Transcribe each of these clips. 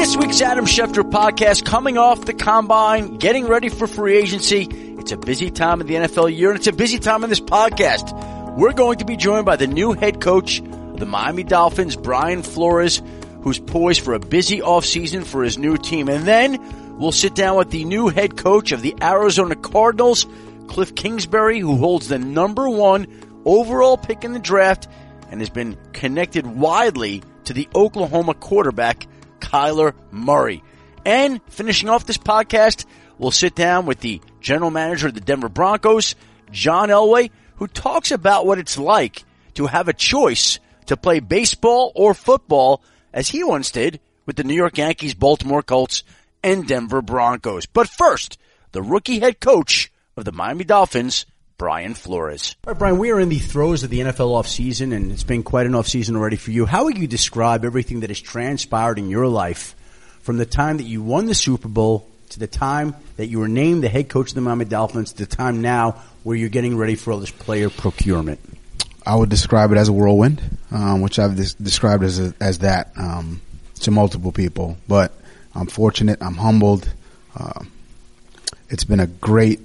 this week's Adam Schefter podcast, coming off the combine, getting ready for free agency. It's a busy time of the NFL year and it's a busy time in this podcast. We're going to be joined by the new head coach of the Miami Dolphins, Brian Flores, who's poised for a busy offseason for his new team. And then we'll sit down with the new head coach of the Arizona Cardinals, Kliff Kingsbury, who holds the number one overall pick in the draft and has been connected widely to the Oklahoma quarterback, Kyler Murray. And finishing off this podcast, we'll sit down with the general manager of the Denver Broncos, John Elway, who talks about what it's like to have a choice to play baseball or football as he once did with the New York Yankees, Baltimore Colts, and Denver Broncos. But first, the rookie head coach of the Miami Dolphins, Brian Flores. All right, Brian, we are in the throes of the NFL offseason, and it's been quite an offseason already for you. How would you describe everything that has transpired in your life from the time that you won the Super Bowl to the time that you were named the head coach of the Miami Dolphins to the time now where you're getting ready for all this player procurement? I would describe it as a whirlwind, um, which I've des- described as a, as that um, to multiple people. But I'm fortunate. I'm humbled. Uh, it's been a great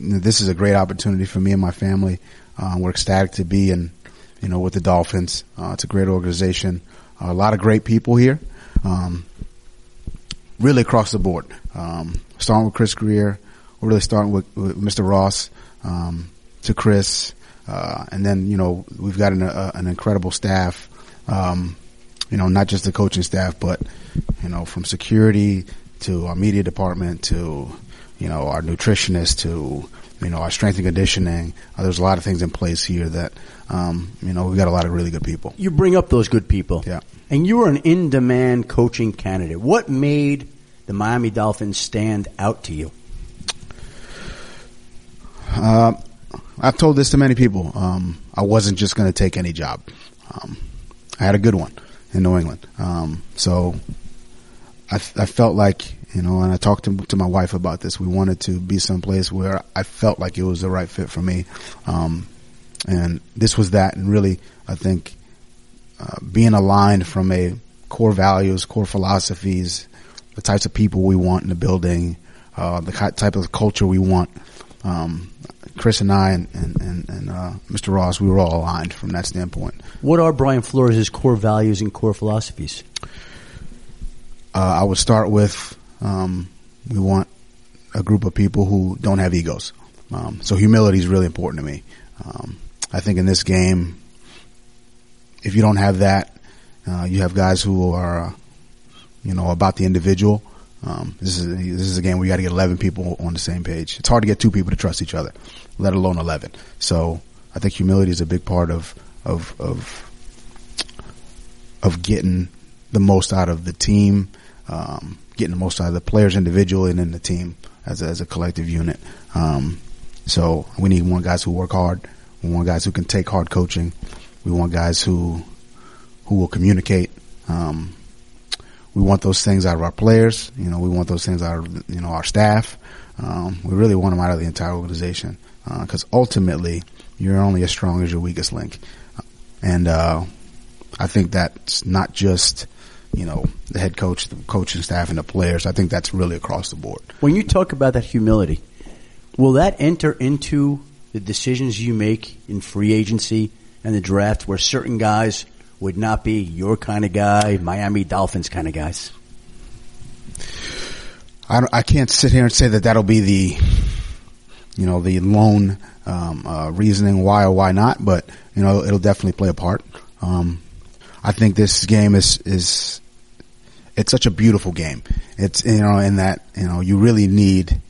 this is a great opportunity for me and my family. Uh, we're ecstatic to be in, you know, with the Dolphins. Uh, it's a great organization. Uh, a lot of great people here. Um, really across the board. Um, starting with Chris Grier, we're really starting with, with Mr. Ross, um, to Chris, uh, and then, you know, we've got an, uh, an incredible staff. Um, you know, not just the coaching staff, but, you know, from security to our media department to, you know, our nutritionist to, you know, our strength and conditioning. Uh, there's a lot of things in place here that, um, you know, we've got a lot of really good people. You bring up those good people. Yeah. And you were an in-demand coaching candidate. What made the Miami Dolphins stand out to you? Uh, I've told this to many people. Um, I wasn't just going to take any job. Um, I had a good one in New England. Um, so I, I felt like you know, and I talked to, to my wife about this. We wanted to be someplace where I felt like it was the right fit for me. Um, and this was that. And really, I think, uh, being aligned from a core values, core philosophies, the types of people we want in the building, uh, the type of culture we want. Um, Chris and I and, and, and, and uh, Mr. Ross, we were all aligned from that standpoint. What are Brian Flores' core values and core philosophies? Uh, I would start with um, we want a group of people who don't have egos. Um, so humility is really important to me. Um, I think in this game, if you don't have that, uh, you have guys who are, uh, you know, about the individual. Um, this is this is a game where you got to get eleven people on the same page. It's hard to get two people to trust each other, let alone eleven. So I think humility is a big part of of of of getting the most out of the team. Um, getting the most out of the players individually and then the team as a, as a collective unit. Um, so we need more guys who work hard. We want guys who can take hard coaching. We want guys who who will communicate. Um, we want those things out of our players. You know, we want those things out of you know our staff. Um, we really want them out of the entire organization because uh, ultimately you're only as strong as your weakest link. And uh, I think that's not just you know, the head coach, the coaching staff, and the players. I think that's really across the board. When you talk about that humility, will that enter into the decisions you make in free agency and the draft where certain guys would not be your kind of guy, Miami Dolphins kind of guys? I, I can't sit here and say that that'll be the, you know, the lone um, uh, reasoning why or why not, but you know, it'll definitely play a part. Um, I think this game is is it's such a beautiful game. It's you know in that you know you really need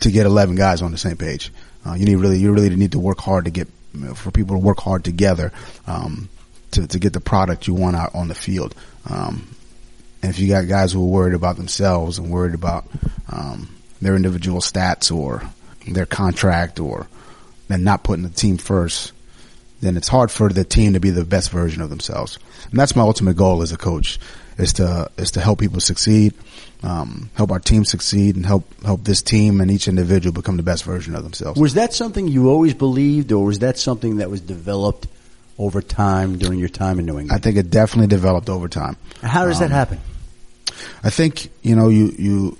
to get eleven guys on the same page. Uh, you need really you really need to work hard to get for people to work hard together um, to to get the product you want out on the field. Um, and if you got guys who are worried about themselves and worried about um, their individual stats or their contract or and not putting the team first, then it's hard for the team to be the best version of themselves. And that's my ultimate goal as a coach is to, is to help people succeed, um, help our team succeed and help, help this team and each individual become the best version of themselves. Was that something you always believed or was that something that was developed over time during your time in New England? I think it definitely developed over time. How does um, that happen? I think you know you you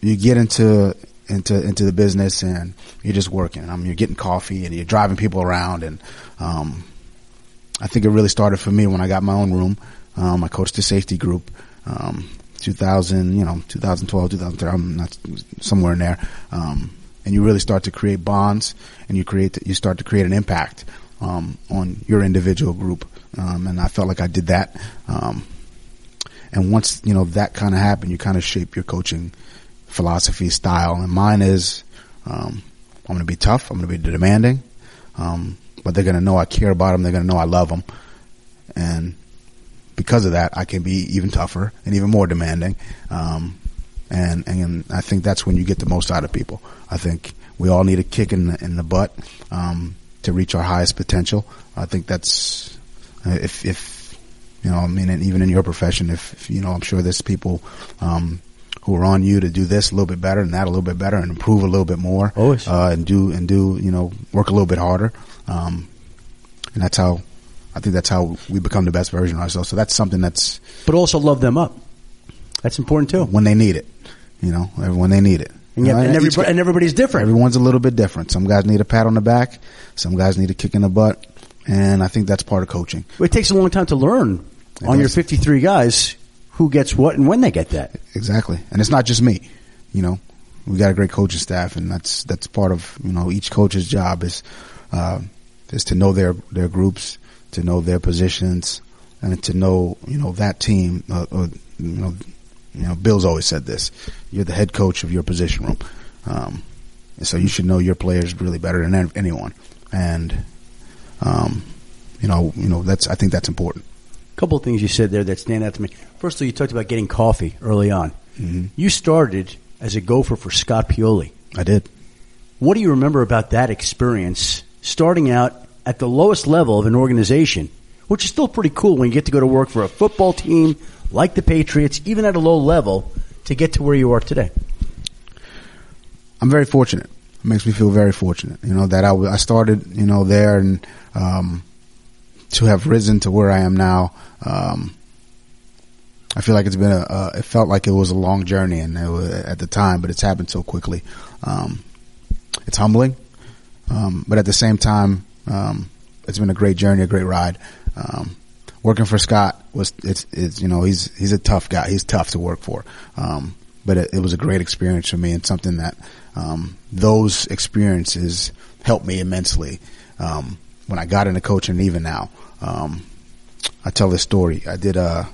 you get into into into the business and you're just working. I mean, you're getting coffee and you're driving people around, and um, I think it really started for me when I got my own room. Um, I coached the safety group. Um, 2000, you know, 2012, 2013, I'm not somewhere in there. Um, and you really start to create bonds and you create, you start to create an impact, um, on your individual group. Um, and I felt like I did that. Um, and once, you know, that kind of happened, you kind of shape your coaching philosophy style. And mine is, um, I'm going to be tough. I'm going to be demanding. Um, but they're going to know I care about them. They're going to know I love them. And because of that, I can be even tougher and even more demanding. Um, and, and I think that's when you get the most out of people. I think we all need a kick in the, in the butt, um, to reach our highest potential. I think that's, if, if, you know, I mean, and even in your profession, if, if you know, I'm sure there's people, um, who are on you to do this a little bit better and that a little bit better and improve a little bit more. Always. Uh, and do, and do, you know, work a little bit harder. Um, and that's how, I think that's how we become the best version of ourselves. So that's something that's But also love them up. That's important too. when they need it, you know, when they need it. And, You know, and, everybody, and everybody's different. Everyone's a little bit different. Some guys need a pat on the back. Some guys need a kick in the butt. And I think that's part of coaching. It takes a long time to learn It on your 53 guys who gets what and when they get that. Exactly. And it's not just me, you know, we got a great coaching staff and that's, that's part of, you know, each coach's job is, uh, is to know their, their groups, to know their positions and to know, you know, that team, uh, uh, you know, you know, Bill's always said this. You're the head coach of your position room. Um, and so you should know your players really better than anyone. And, um, you know, you know, that's, I think that's important. A couple of things you said there that stand out to me. First of all, you talked about getting coffee early on. Mhm. You started as a gopher for Scott Pioli. I did. What do you remember about that experience starting out at the lowest level of an organization, which is still pretty cool when you get to go to work for a football team like the Patriots, even at a low level, to get to where you are today? I'm very fortunate. It makes me feel very fortunate, you know, that I, I started, you know, there and, um, to have risen to where I am now. Um, I feel like it's been a, uh, it felt like it was a long journey and at the time, but it's happened so quickly. Um, it's humbling. Um, but at the same time, um, it's been a great journey, a great ride. Um, working for Scott was, it's, it's, you know, he's, he's a tough guy. He's tough to work for. Um, but it, it was a great experience for me and something that, um, those experiences helped me immensely. Um, when I got into coaching, even now, um, I tell this story. I did, uh,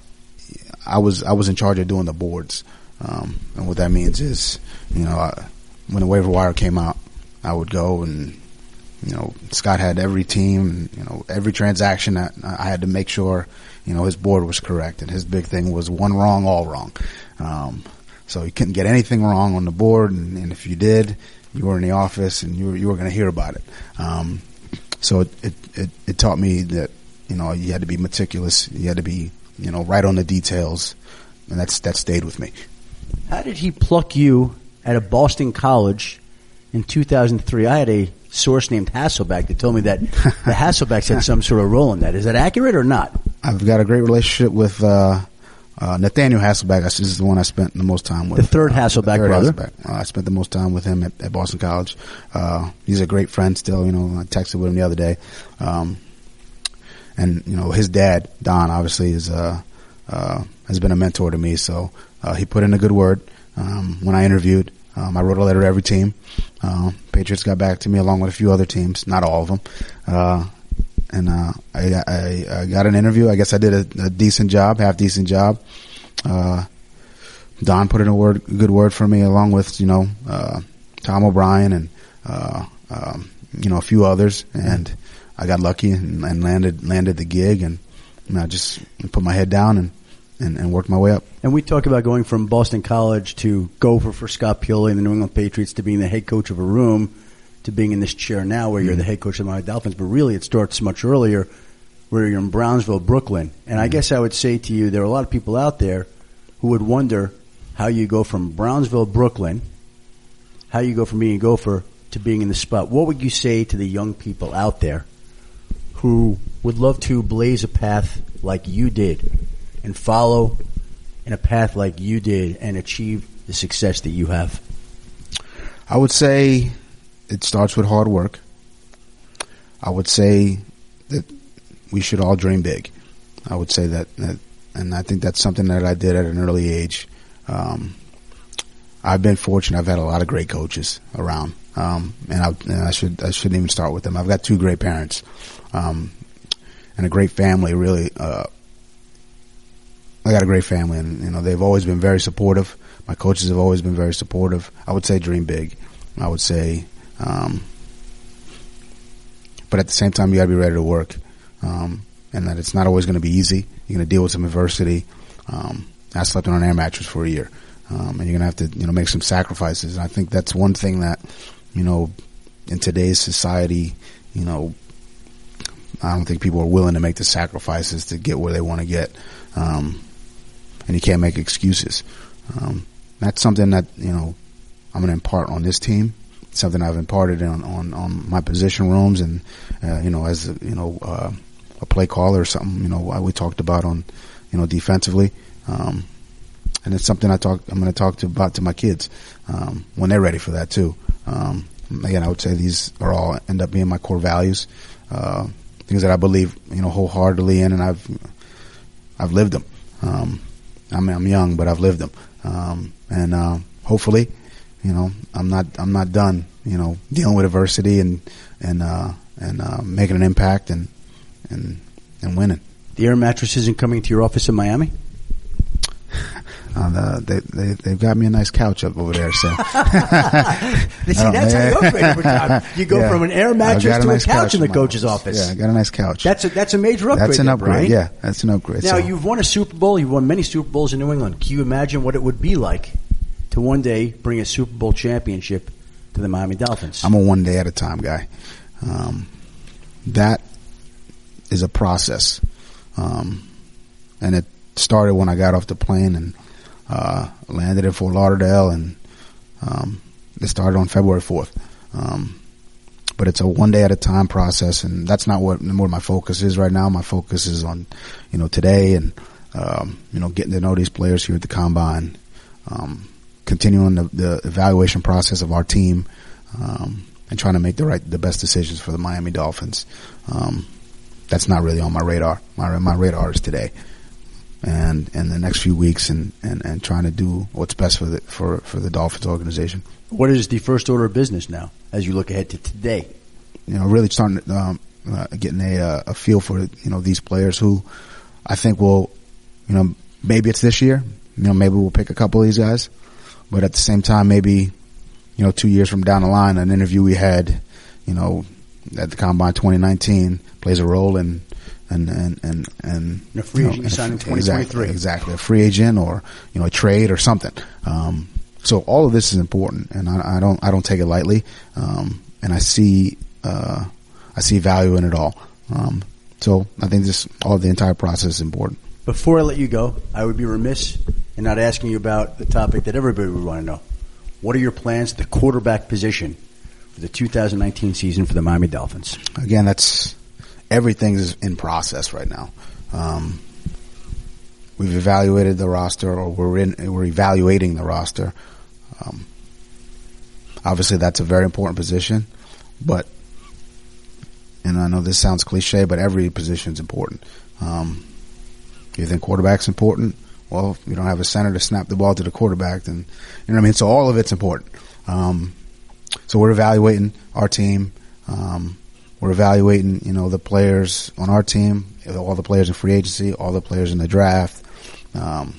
I was, I was in charge of doing the boards. Um, and what that means is, you know, I, when the waiver wire came out, I would go and, you know, Scott had every team, you know, every transaction that I had to make sure, you know, his board was correct. And his big thing was one wrong, all wrong. Um, so you couldn't get anything wrong on the board. And, and if you did, you were in the office and you were, you were going to hear about it. Um, so it, it, it, it taught me that, you know, you had to be meticulous. You had to be, you know, right on the details. And that's, that stayed with me. How did he pluck you at a Boston college in 2003? I had a source named Hasselbeck that told me that the Hasselbecks had some sort of role in that. Is that accurate or not? I've got a great relationship with, uh, uh, Nathaniel Hasselbeck. This is the one I spent the most time with. The third Uh, Hasselbeck third brother. Hasselbeck. Uh, I spent the most time with him at, at Boston College. Uh, he's a great friend still. You know, I texted with him the other day. Um, and you know, his dad, Don, obviously is, uh, uh, has been a mentor to me. So, uh, he put in a good word. Um, when I interviewed, um, I wrote a letter to every team. Patriots got back to me along with a few other teams, not all of them. And, uh, I, I, I got an interview. I guess I did a, a decent job, half decent job. Uh, Don put in a word, good word for me, along with you know uh, Tom O'Brien and uh, um, you know a few others, and I got lucky and, and landed landed the gig, and I just put my head down and, and and worked my way up. And we talk about going from Boston College to Gopher for Scott Pioli and the New England Patriots to being the head coach of a room to being in this chair now where you're the head coach of the Miami Dolphins. But really, it starts much earlier where you're in Brownsville, Brooklyn. And I mm-hmm. guess I would say to you, there are a lot of people out there who would wonder how you go from Brownsville, Brooklyn, how you go from being a Gopher to being in the spot. What would you say to the young people out there who would love to blaze a path like you did and follow in a path like you did and achieve the success that you have? I would say it starts with hard work. I would say that we should all dream big. I would say that, that and I think that's something that I did at an early age. Um, I've been fortunate. I've had a lot of great coaches around, um, and, I, and, I, should I shouldn't even start with them. I've got two great parents, um, and a great family. Really, uh, I got a great family, and you know they've always been very supportive. My coaches have always been very supportive. I would say dream big. I would say, um, but at the same time, you got to be ready to work, um, and that it's not always going to be easy. You're going to deal with some adversity. Um, I slept on an air mattress for a year, um, and you're going to have to, you know, make some sacrifices. And I think that's one thing that, you know, in today's society, you know, I don't think people are willing to make the sacrifices to get where they want to get. Um, and you can't make excuses. Um, that's something that, you know, I'm going to impart on this team. Something I've imparted on, on, on my position rooms and, uh, you know, as, you know, uh, a play caller or something, you know, we talked about on, you know, defensively. Um, and it's something I talk, I'm going to talk to about to my kids, um, when they're ready for that too. Um, again, I would say these are all end up being my core values, uh, things that I believe, you know, wholeheartedly in and I've, I've lived them. Um, I mean, I'm young, but I've lived them. Um, and, uh, hopefully, you know, I'm not, I'm not done, you know, dealing with adversity and, and, uh, and, uh, making an impact and, and, and winning. The air mattress isn't coming to your office in Miami? Uh, the, they, they, they've got me a nice couch up over there, so. See, that's how you upgrade over time. You go yeah. from an air mattress a to nice a couch, couch in the coach's office. Yeah, I got a nice couch. That's a, that's a major upgrade. That's an upgrade, yeah. That's an upgrade. Now, so. you've won a Super Bowl, you've won many Super Bowls in New England. Can you imagine what it would be like to one day bring a Super Bowl championship to the Miami Dolphins? I'm a one day at a time guy. Um, that is a process. Um, and it started when I got off the plane and uh, landed in Fort Lauderdale, and um, it started on February 4th. Um, but it's a one day at a time process, and that's not what what my focus is right now. My focus is on, you know, today and um, you know getting to know these players here at the combine, um, continuing the, the, evaluation process of our team, um, and trying to make the right the best decisions for the Miami Dolphins. Um, that's not really on my radar. My my radar is today and in the next few weeks and, and, and trying to do what's best for the for, for the Dolphins organization. What is the first order of business now as you look ahead to today? You know, really starting um, uh, getting a uh, a feel for you know these players who I think will you know maybe it's this year. You know, maybe we'll pick a couple of these guys, but at the same time, maybe you know two years from down the line, an interview we had, you know, at the combine 2019 plays a role in and and and and, a free agent you know, sign in 2023. Exactly, exactly, a free agent or you know a trade or something. Um, so all of this is important, and I, I don't I don't take it lightly. Um, and I see uh, I see value in it all. Um, so I think this all the entire process is important. Before I let you go, I would be remiss in not asking you about the topic that everybody would want to know. What are your plans at the quarterback position for the 2019 season for the Miami Dolphins? Again, that's everything is in process right now. Um, we've evaluated the roster, or we're in, we're evaluating the roster. Um, obviously, that's a very important position, but and I know this sounds cliche, but every position is important. Um, you think quarterback's important? Well, if you don't have a center to snap the ball to the quarterback, then you know what I mean. So all of it's important. Um, so we're evaluating our team. Um, we're evaluating, you know, the players on our team, all the players in free agency, all the players in the draft. Um,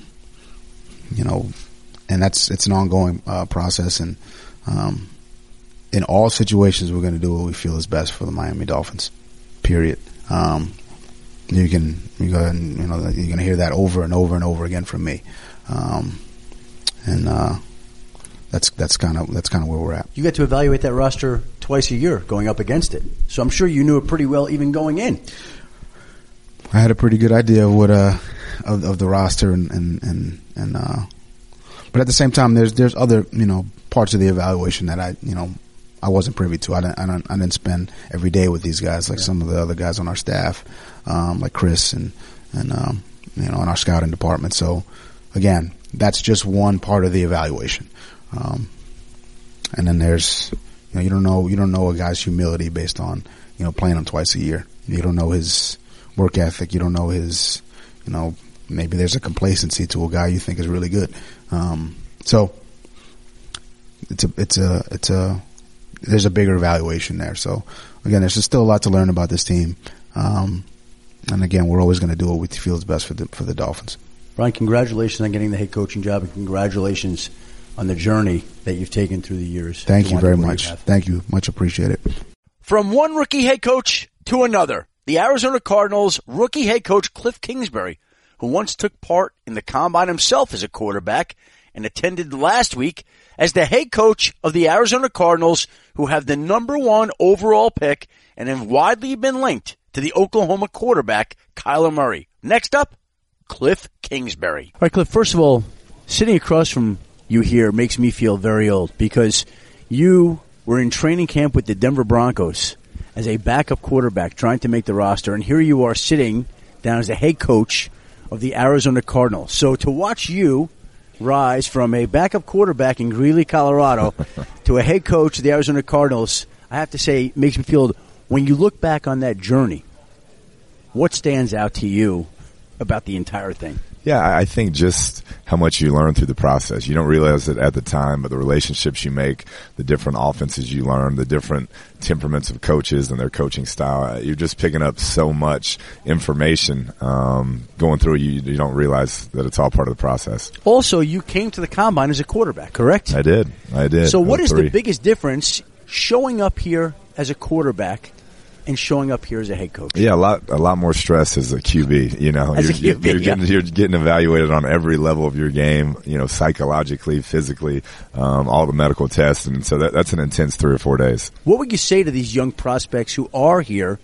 you know, and that's it's an ongoing uh, process, and um, in all situations, we're going to do what we feel is best for the Miami Dolphins. Period. Um, you can you go and, you know you're going to hear that over and over and over again from me, um, and uh, that's that's kind of that's kind of where we're at. You get to evaluate that roster twice a year, going up against it. So I'm sure you knew it pretty well, even going in. I had a pretty good idea of what uh of, of the roster and and and, and uh, but at the same time, there's there's other you know parts of the evaluation that I you know I wasn't privy to. I didn't I didn't, I didn't spend every day with these guys like yeah. some of the other guys on our staff, um, like Chris and and um, you know in our scouting department. So again, that's just one part of the evaluation. Um, and then there's, you know, you don't know, you don't know a guy's humility based on, you know, playing him twice a year. You don't know his work ethic. You don't know his, you know, maybe there's a complacency to a guy you think is really good. Um, so it's a, it's a, it's a, there's a bigger evaluation there. So again, there's still a lot to learn about this team. Um, and again, we're always going to do what we feel is best for the, for the Dolphins. Brian, congratulations on getting the head coaching job and congratulations on the journey that you've taken through the years. Thank you very much. You Thank you. Much appreciated. From one rookie head coach to another, the Arizona Cardinals rookie head coach Kliff Kingsbury, who once took part in the combine himself as a quarterback and attended last week as the head coach of the Arizona Cardinals, who have the number one overall pick and have widely been linked to the Oklahoma quarterback, Kyler Murray. Next up, Kliff Kingsbury. All right, Kliff, first of all, sitting across from you here makes me feel very old because you were in training camp with the Denver Broncos as a backup quarterback trying to make the roster, and here you are sitting down as the head coach of the Arizona Cardinals. So to watch you rise from a backup quarterback in Greeley, Colorado, to a head coach of the Arizona Cardinals, I have to say, makes me feel when you look back on that journey, what stands out to you about the entire thing? Yeah, I think just how much you learn through the process. You don't realize it at the time, but the relationships you make, the different offenses you learn, the different temperaments of coaches and their coaching style, you're just picking up so much information um, going through. You, you don't realize that it's all part of the process. Also, you came to the combine as a quarterback, correct? I did. I did. So, what is three. the biggest difference showing up here as a quarterback and showing up here as a head coach. Yeah, a lot a lot more stress as a QB. You know, as you're, a QB, you're, yeah. getting, you're getting evaluated on every level of your game. You know, psychologically, physically, um, all the medical tests, and so that, that's an intense three or four days. What would you say to these young prospects who are here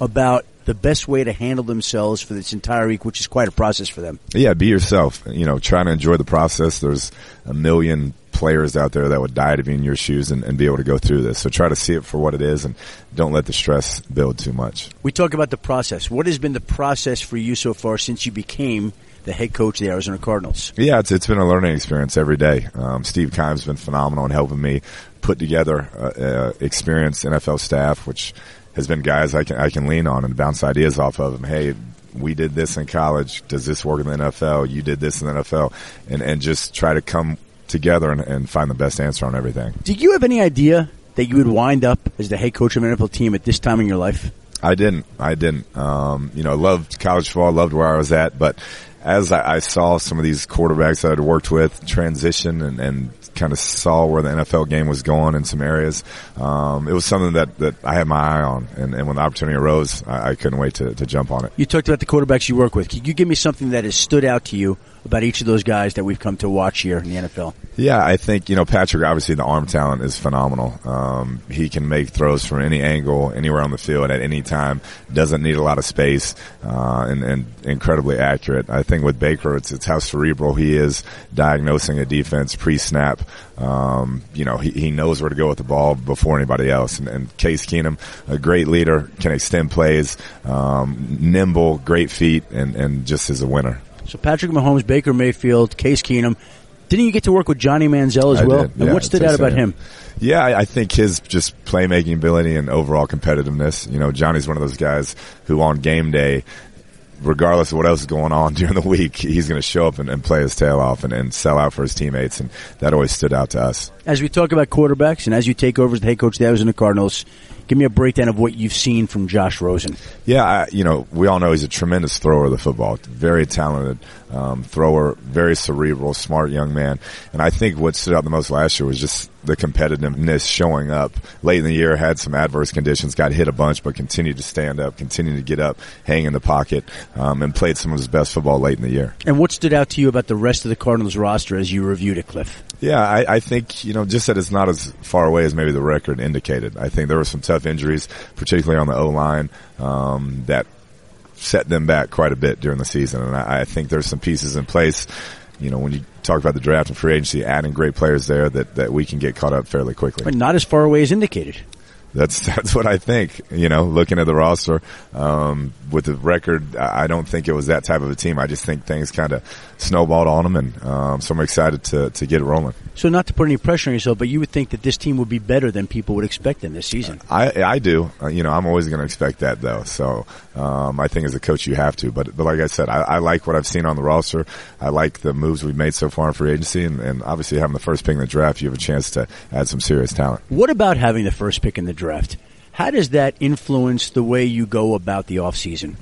about the best way to handle themselves for this entire week, which is quite a process for them? Yeah, be yourself. You know, try to enjoy the process. There's a million players out there that would die to be in your shoes and, and, be able to go through this. So try to see it for what it is and don't let the stress build too much. We talk about the process. What has been the process for you so far since you became the head coach of the Arizona Cardinals? Yeah, it's, it's been a learning experience every day. Um, Steve Keim's been phenomenal in helping me put together uh, uh, experienced NFL staff, which has been guys I can, I can lean on and bounce ideas off of them. Hey, we did this in college. Does this work in the NFL? You did this in the NFL and, and just try to come together and, and find the best answer on everything. Did you have any idea that you would wind up as the head coach of an NFL team at this time in your life? I didn't. I didn't. Um, you know, loved college football, loved where I was at, but as I, I, saw some of these quarterbacks that I'd worked with transition and, and kind of saw where the NFL game was going in some areas. Um, it was something that, that I had my eye on, and, and when the opportunity arose, I, I couldn't wait to, to jump on it. You talked about the quarterbacks you work with. Can you give me something that has stood out to you about each of those guys that we've come to watch here in the NFL? Yeah, I think, you know, Patrick, obviously the arm talent is phenomenal. Um, he can make throws from any angle, anywhere on the field at any time, doesn't need a lot of space, uh, and, and incredibly accurate. I think with Baker, it's, it's how cerebral he is diagnosing a defense pre-snap. Um, you know, he, he knows where to go with the ball before anybody else. And, and Case Keenum, a great leader, can extend plays, um, nimble, great feet, and, and just is a winner. So Patrick Mahomes, Baker Mayfield, Case Keenum. Didn't you get to work with Johnny Manziel as I well? Did, and yeah, what stood out about him? Yeah, I, I think his just playmaking ability and overall competitiveness. You know, Johnny's one of those guys who on game day regardless of what else is going on during the week, he's going to show up and, and, play his tail off and, and, sell out for his teammates. And that always stood out to us. As we talk about quarterbacks and as you take over as the head coach of the Arizona Cardinals, give me a breakdown of what you've seen from Josh Rosen. Yeah, I, you know, we all know he's a tremendous thrower of the football. Very talented um, thrower, very cerebral, smart young man. And I think what stood out the most last year was just the competitiveness showing up late in the year, had some adverse conditions, got hit a bunch, but continued to stand up, continued to get up, hang in the pocket, um, and played some of his best football late in the year. And what stood out to you about the rest of the Cardinals roster as you reviewed it, Kliff? Yeah, I, I think, you know, just that it's not as far away as maybe the record indicated. I think there were some tough injuries, particularly on the O line, um, that set them back quite a bit during the season. And I, I think there's some pieces in place you know, when you talk about the draft and free agency, adding great players there that, that we can get caught up fairly quickly. But not as far away as indicated. That's that's what I think. You know, looking at the roster um, with the record, I don't think it was that type of a team. I just think things kind of snowballed on them, and um, so I'm excited to to get it rolling. So, not to put any pressure on yourself, but you would think that this team would be better than people would expect in this season. I I do. Uh, you know, I'm always going to expect that though. So um, I think as a coach, you have to. But but like I said, I, I, like what I've seen on the roster. I like the moves we've made so far in free agency, and, and obviously having the first pick in the draft, you have a chance to add some serious talent. What about having the first pick in the draft? How does that influence the way you go about the offseason?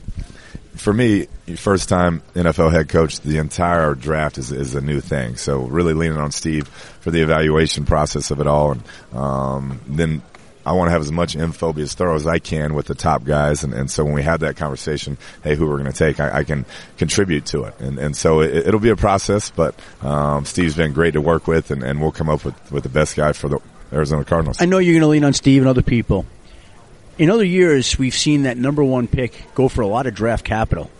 For me, first time NFL head coach, the entire draft is, is a new thing. So really leaning on Steve for the evaluation process of it all. And, um, then I want to have as much info, be as thorough as I can with the top guys. And, and so when we have that conversation, hey, who we're going to take, I, I, can contribute to it. And, and so it, will be a process, but, um, Steve's been great to work with and, and we'll come up with, with the best guy for the Arizona Cardinals. I know you're going to lean on Steve and other people. In other years, we've seen that number one pick go for a lot of draft capital.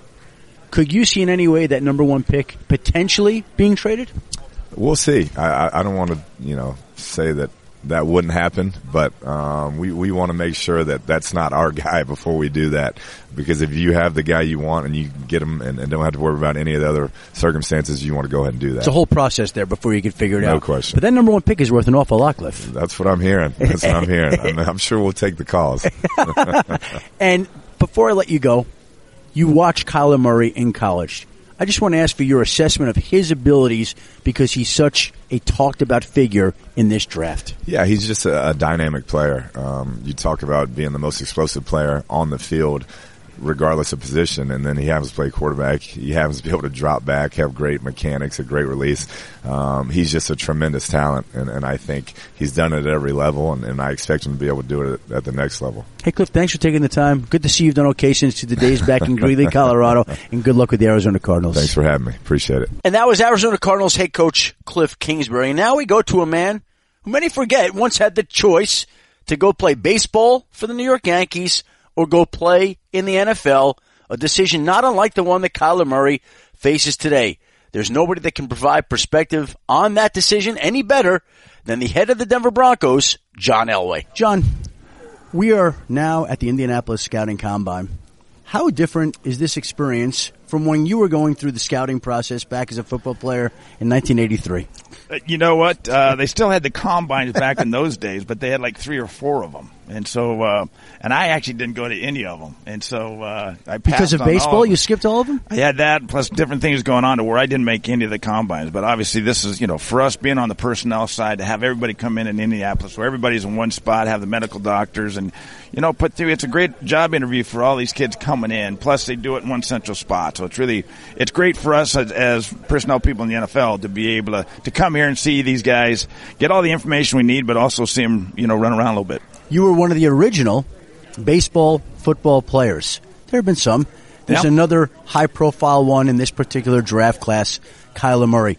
Could you see in any way that number one pick potentially being traded? We'll see. I, I don't want to, you know, say that that wouldn't happen, but um, we we want to make sure that that's not our guy before we do that. Because if you have the guy you want and you get him and, and, don't have to worry about any of the other circumstances, you want to go ahead and do that. It's a whole process there before you can figure it no out. No question. But that number one pick is worth an awful lot, Kliff. That's what I'm hearing. That's what I'm hearing. I'm, I'm sure we'll take the calls. and before I let you go, you watched Kyler Murray in college. I just want to ask for your assessment of his abilities because he's such a talked about figure in this draft. Yeah, he's just a, a dynamic player. Um, you talk about being the most explosive player on the field regardless of position. And then he happens to play quarterback. He happens to be able to drop back, have great mechanics, a great release. Um, he's just a tremendous talent, and, and, I think he's done it at every level, and, and, I expect him to be able to do it at, at, the next level. Hey, Kliff, thanks for taking the time. Good to see you've done okay since the days back in Greeley, Colorado, and good luck with the Arizona Cardinals. Thanks for having me. Appreciate it. And that was Arizona Cardinals head coach Kliff Kingsbury. And now we go to a man who many forget once had the choice to go play baseball for the New York Yankees or go play in the NFL, a decision not unlike the one that Kyler Murray faces today. There's nobody that can provide perspective on that decision any better than the head of the Denver Broncos, John Elway. John, we are now at the Indianapolis Scouting Combine. How different is this experience from when you were going through the scouting process back as a football player in 1983? Uh, you know what? Uh, they still had the combines back in those days, but they had like three or four of them. And so, uh, and I actually didn't go to any of them. And so, uh, I because of baseball, you skipped all of them. I had that plus different things going on to where I didn't make any of the combines. But obviously, this is you know for us being on the personnel side to have everybody come in in Indianapolis where everybody's in one spot, have the medical doctors, and you know put through. It's a great job interview for all these kids coming in. Plus, they do it in one central spot, so it's really it's great for us as, as personnel people in the NFL to be able to to come here and see these guys, get all the information we need, but also see them you know run around a little bit you were one of the original baseball football players. There have been some. There's yep. another high profile one in this particular draft class, Kyler Murray.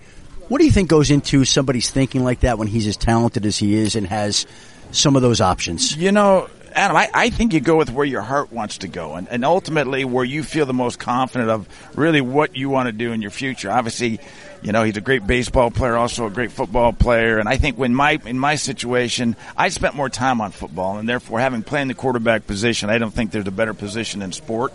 What do you think goes into somebody's thinking like that when he's as talented as he is and has some of those options? You know, Adam, I, I think you go with where your heart wants to go and, and ultimately where you feel the most confident of really what you want to do in your future. Obviously, you know, he's a great baseball player, also a great football player. And I think when my, in my situation, I spent more time on football and therefore having played in the quarterback position, I don't think there's a better position in sport.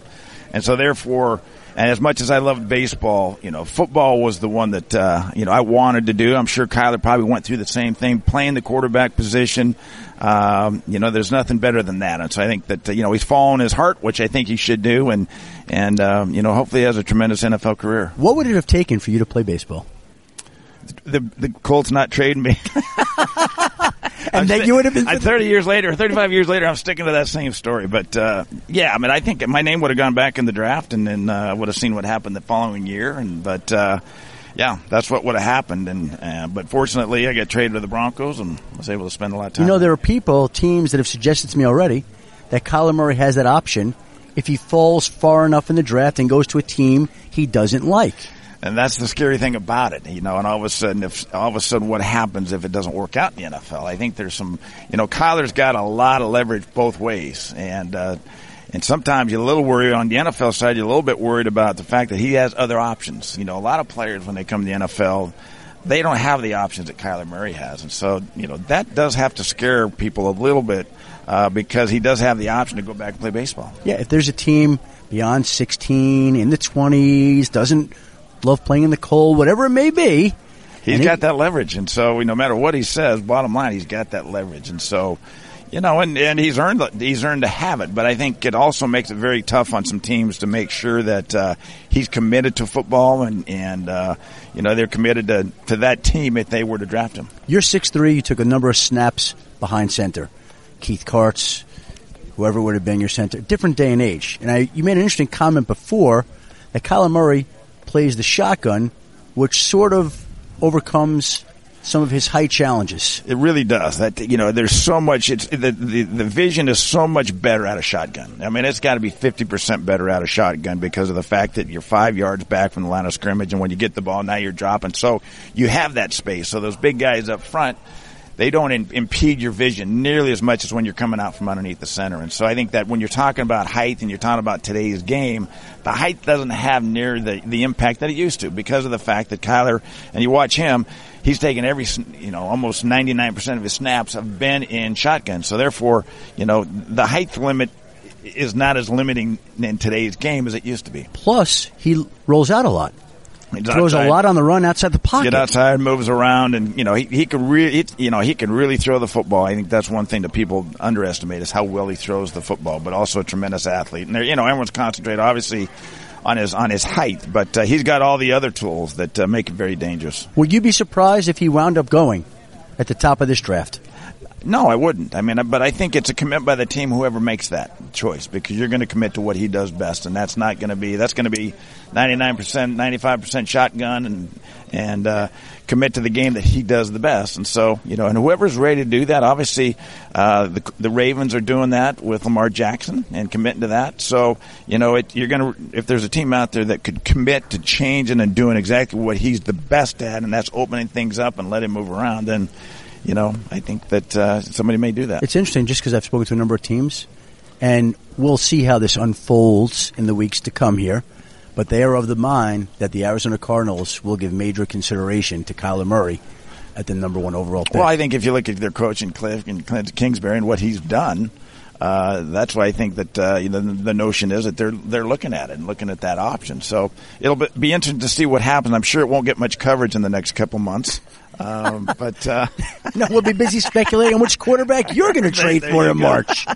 And so therefore, and as much as I loved baseball, you know, football was the one that, uh, you know, I wanted to do. I'm sure Kyler probably went through the same thing, playing the quarterback position. Um, you know, there's nothing better than that. And so I think that, uh, you know, he's following his heart, which I think he should do. And, and, um, you know, hopefully he has a tremendous NFL career. What would it have taken for you to play baseball? The, the Colts not trading me. and then you would have been. 30 years later, 35 years later, I'm sticking to that same story. But uh, yeah, I mean, I think my name would have gone back in the draft, and then uh, would have seen what happened the following year. And but uh, yeah, that's what would have happened. And uh, but fortunately, I got traded to the Broncos and was able to spend a lot of time. You know, there are people, teams that have suggested to me already that Kyler Murray has that option if he falls far enough in the draft and goes to a team he doesn't like. And that's the scary thing about it, you know. And all of a sudden, if all of a sudden, what happens if it doesn't work out in the NFL? I think there's some, you know, Kyler's got a lot of leverage both ways, and uh, and sometimes you're a little worried on the NFL side. You're a little bit worried about the fact that he has other options. You know, a lot of players when they come to the NFL, they don't have the options that Kyler Murray has, and so you know that does have to scare people a little bit uh, because he does have the option to go back and play baseball. Yeah, if there's a team beyond 16, in the 20s, doesn't love playing in the cold, whatever it may be. He's got that leverage, and so no matter what he says, bottom line, he's got that leverage, and so you know, and, and he's earned he's earned to have it. But I think it also makes it very tough on some teams to make sure that uh, he's committed to football, and and uh, you know they're committed to to that team if they were to draft him. You're six three. You took a number of snaps behind center. Keith Kartz, whoever would have been your center, different day and age. And I, you made an interesting comment before that Kyler Murray plays the shotgun, which sort of overcomes some of his height challenges. It really does. That you know, there's so much. It's the the, the vision is so much better out of shotgun. I mean, it's got to be 50 percent better out of shotgun because of the fact that you're five yards back from the line of scrimmage, and when you get the ball, now you're dropping. So you have that space. So those big guys up front they don't in, impede your vision nearly as much as when you're coming out from underneath the center. And so I think that when you're talking about height and you're talking about today's game, the height doesn't have near the, the impact that it used to because of the fact that Kyler, and you watch him, he's taken every, you know, almost 99% of his snaps have been in shotgun. So therefore, you know, the height limit is not as limiting in today's game as it used to be. Plus, he rolls out a lot. He throws outside. a lot on the run outside the pocket. Get outside, moves around, and you know he, he can really you know he can really throw the football. I think that's one thing that people underestimate is how well he throws the football. But also a tremendous athlete, and you know everyone's concentrated obviously on his on his height, but uh, he's got all the other tools that uh, make it very dangerous. Would you be surprised if he wound up going at the top of this draft? No, I wouldn't. I mean, but I think it's a commit by the team whoever makes that choice because you're going to commit to what he does best, and that's not going to be that's going to be 99 percent, 95 percent shotgun, and and uh, commit to the game that he does the best. And so, you know, and whoever's ready to do that, obviously, uh, the the Ravens are doing that with Lamar Jackson and committing to that. So, you know, it, you're going to if there's a team out there that could commit to changing and doing exactly what he's the best at, and that's opening things up and let him move around, then you know, I think that uh, somebody may do that. It's interesting just because I've spoken to a number of teams, and we'll see how this unfolds in the weeks to come here. But they are of the mind that the Arizona Cardinals will give major consideration to Kyler Murray at the number one overall pick. Well, I think if you look at their coach in Kliff and Clint Kingsbury and what he's done, uh, that's why I think that uh, you know the, the, notion is that they're they're looking at it and looking at that option. So it'll be, be interesting to see what happens. I'm sure it won't get much coverage in the next couple months. Um, but uh, no, we'll be busy speculating which quarterback you're going to trade for in go. March,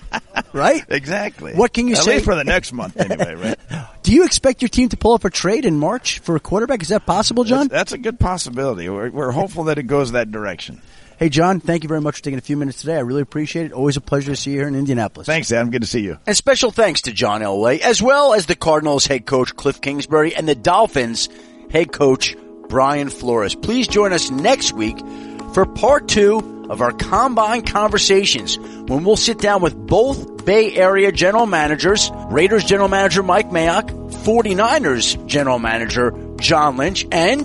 right? Exactly. What can you At say for the next month, anyway? Right? Do you expect your team to pull up a trade in March for a quarterback? Is that possible, John? That's, that's a good possibility. We're, we're hopeful that it goes that direction. Hey, John, thank you very much for taking a few minutes today. I really appreciate it. Always a pleasure to see you here in Indianapolis. Thanks, Adam. Good to see you. And special thanks to John Elway, as well as the Cardinals head coach Kliff Kingsbury and the Dolphins head coach Brian Flores. Please join us next week for part two of our Combine Conversations when we'll sit down with both Bay Area general managers, Raiders general manager Mike Mayock, 49ers general manager John Lynch, and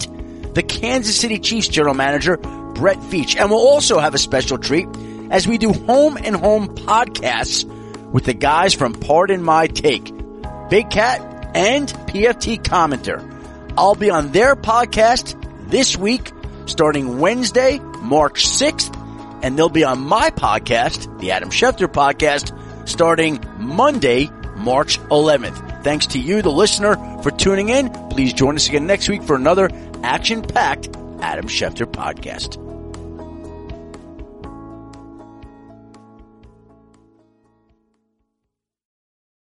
the Kansas City Chiefs general manager Brett Veach. And we'll also have a special treat as we do home and home podcasts with the guys from Pardon My Take, Big Cat and PFT Commenter. I'll be on their podcast this week starting Wednesday, March 6th, and they'll be on my podcast, the Adam Schefter podcast, starting Monday, March 11th. Thanks to you, the listener, for tuning in. Please join us again next week for another action-packed Adam Schefter podcast.